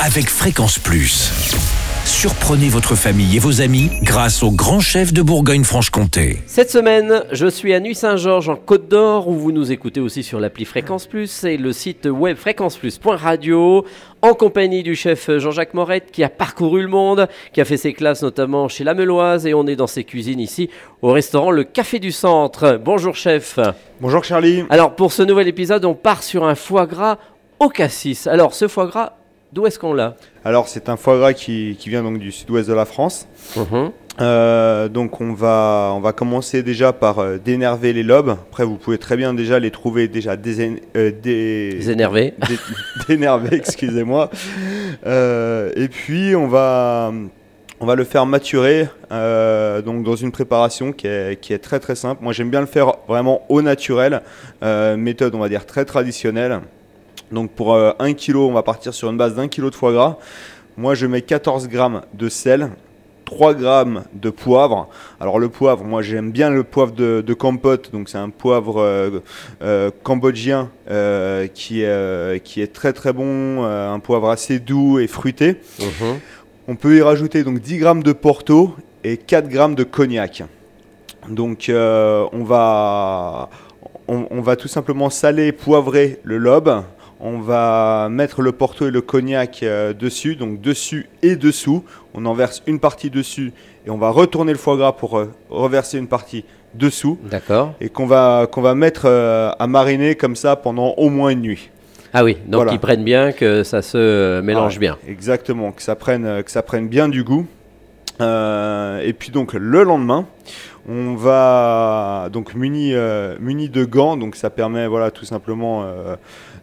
avec Fréquence Plus. Surprenez votre famille et vos amis grâce au grand chef de Bourgogne-Franche-Comté. Cette semaine, je suis à Nuit-Saint-Georges en Côte d'Or où vous nous écoutez aussi sur l'appli Fréquence Plus et le site web fréquenceplus.radio en compagnie du chef Jean-Jacques Morette qui a parcouru le monde, qui a fait ses classes notamment chez La Meloise et on est dans ses cuisines ici au restaurant Le Café du Centre. Bonjour chef. Bonjour Charlie. Alors pour ce nouvel épisode, on part sur un foie gras au cassis. Alors ce foie gras, d'où est-ce qu'on l'a Alors c'est un foie gras qui, qui vient donc du sud-ouest de la France. Mhm. Euh, donc on va, on va commencer déjà par euh, dénerver les lobes. Après vous pouvez très bien déjà les trouver déjà désén- euh, dé- dé- dénervés, excusez-moi. Euh, et puis on va, on va le faire maturer donc dans une préparation qui est, qui est très très simple. Moi j'aime bien le faire vraiment au naturel, méthode on va dire très traditionnelle. Donc pour 1 kg, on va partir sur une base d'un kilo de foie gras. Moi je mets 14 grammes de sel, 3 grammes de poivre. Alors le poivre, moi j'aime bien le poivre de, de Kampote, donc c'est un poivre euh, euh, cambodgien euh, qui, est, euh, qui est très très bon, euh, un poivre assez doux et fruité. Mhm. On peut y rajouter donc 10 grammes de Porto et 4 grammes de cognac. Donc euh, on, va, on, on va tout simplement saler, poivrer le lobe. On va mettre le Porto et le cognac euh, dessus, donc dessus et dessous. On en verse une partie dessus et on va retourner le foie gras pour euh, reverser une partie dessous D'accord. et qu'on va, qu'on va mettre euh, à mariner comme ça pendant au moins une nuit. Ah oui, donc Voilà. ils prennent bien que ça se mélange Ouais, bien. Exactement, que ça prenne, que ça prenne bien du goût. Euh, et puis donc le lendemain, on va donc muni, euh, muni de gants, donc ça permet voilà tout simplement euh,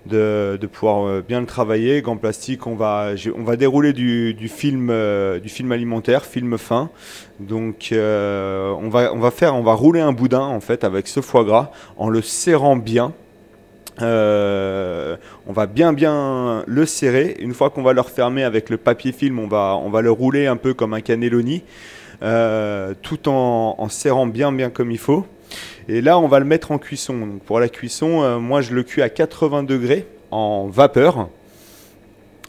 de, de pouvoir bien le travailler. Gants plastiques, on va, on va dérouler du, du film, du film alimentaire, film fin. Donc on va, on va faire, on va rouler un boudin en fait avec ce foie gras en le serrant bien. Euh, on va bien bien le serrer. Une fois qu'on va le refermer avec le papier film, on va, on va le rouler un peu comme un cannelloni, euh, tout en, serrant bien bien comme il faut. Et là, on va le mettre en cuisson. Pour la cuisson, euh, moi je le cuis à 80 degrés en vapeur.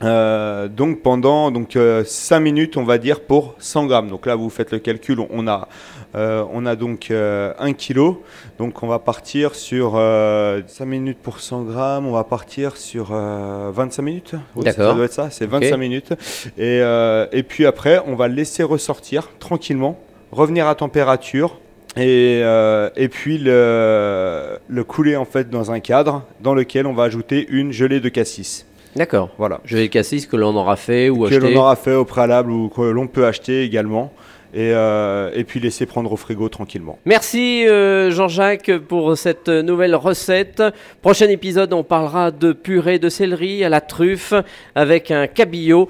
Euh, donc pendant donc, 5 minutes, on va dire, pour 100 grammes. Donc là, vous faites le calcul, on a, euh, on a donc 1 kg. Donc on va partir sur euh, 5 minutes pour 100 grammes, on va partir sur euh, 25 minutes. Oui, D'accord. Ça doit être ça, c'est 25 Ok. minutes. Et, euh, et puis après, on va le laisser ressortir tranquillement, revenir à température. Et, euh, et puis le, le couler en fait dans un cadre dans lequel on va ajouter une gelée de cassis. D'accord. Voilà. Je vais le cassis que l'on aura fait ou que acheté. l'on aura fait au préalable ou que l'on peut acheter également. Et, euh, et puis laisser prendre au frigo tranquillement. Merci euh, Jean-Jacques pour cette nouvelle recette. Prochain épisode, on parlera de purée de céleri à la truffe avec un cabillaud.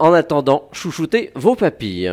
En attendant, chouchoutez vos papilles.